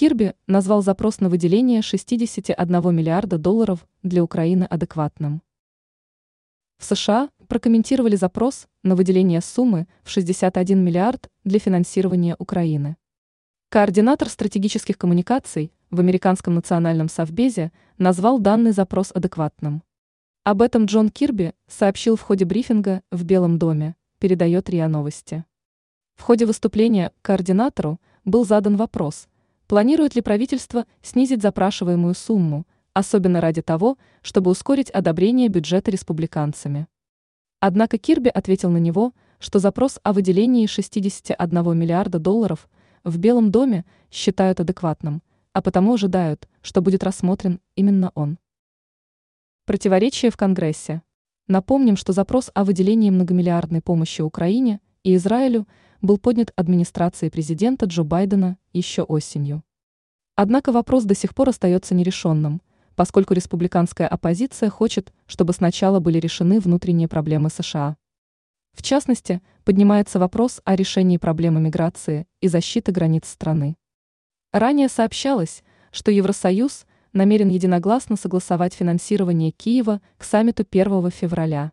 Кирби назвал запрос на выделение 61 миллиарда долларов для Украины адекватным. В США прокомментировали запрос на выделение суммы в 61 миллиард для финансирования Украины. Координатор стратегических коммуникаций в Американском национальном совбезе назвал данный запрос адекватным. Об этом Джон Кирби сообщил в ходе брифинга в Белом доме, передает РИА Новости. В ходе выступления координатору был задан вопрос, планирует ли правительство снизить запрашиваемую сумму, особенно ради того, чтобы ускорить одобрение бюджета республиканцами. Однако Кирби ответил на него, что запрос о выделении 61 миллиарда долларов в Белом доме считают адекватным, а потому ожидают, что будет рассмотрен именно он. Противоречие в Конгрессе. Напомним, что запрос о выделении многомиллиардной помощи Украине и Израилю был поднят администрацией президента Джо Байдена еще осенью. Однако вопрос до сих пор остается нерешенным – поскольку республиканская оппозиция хочет, чтобы сначала были решены внутренние проблемы США. В частности, поднимается вопрос о решении проблемы миграции и защиты границ страны. Ранее сообщалось, что Евросоюз намерен единогласно согласовать финансирование Киева к саммиту 1 февраля.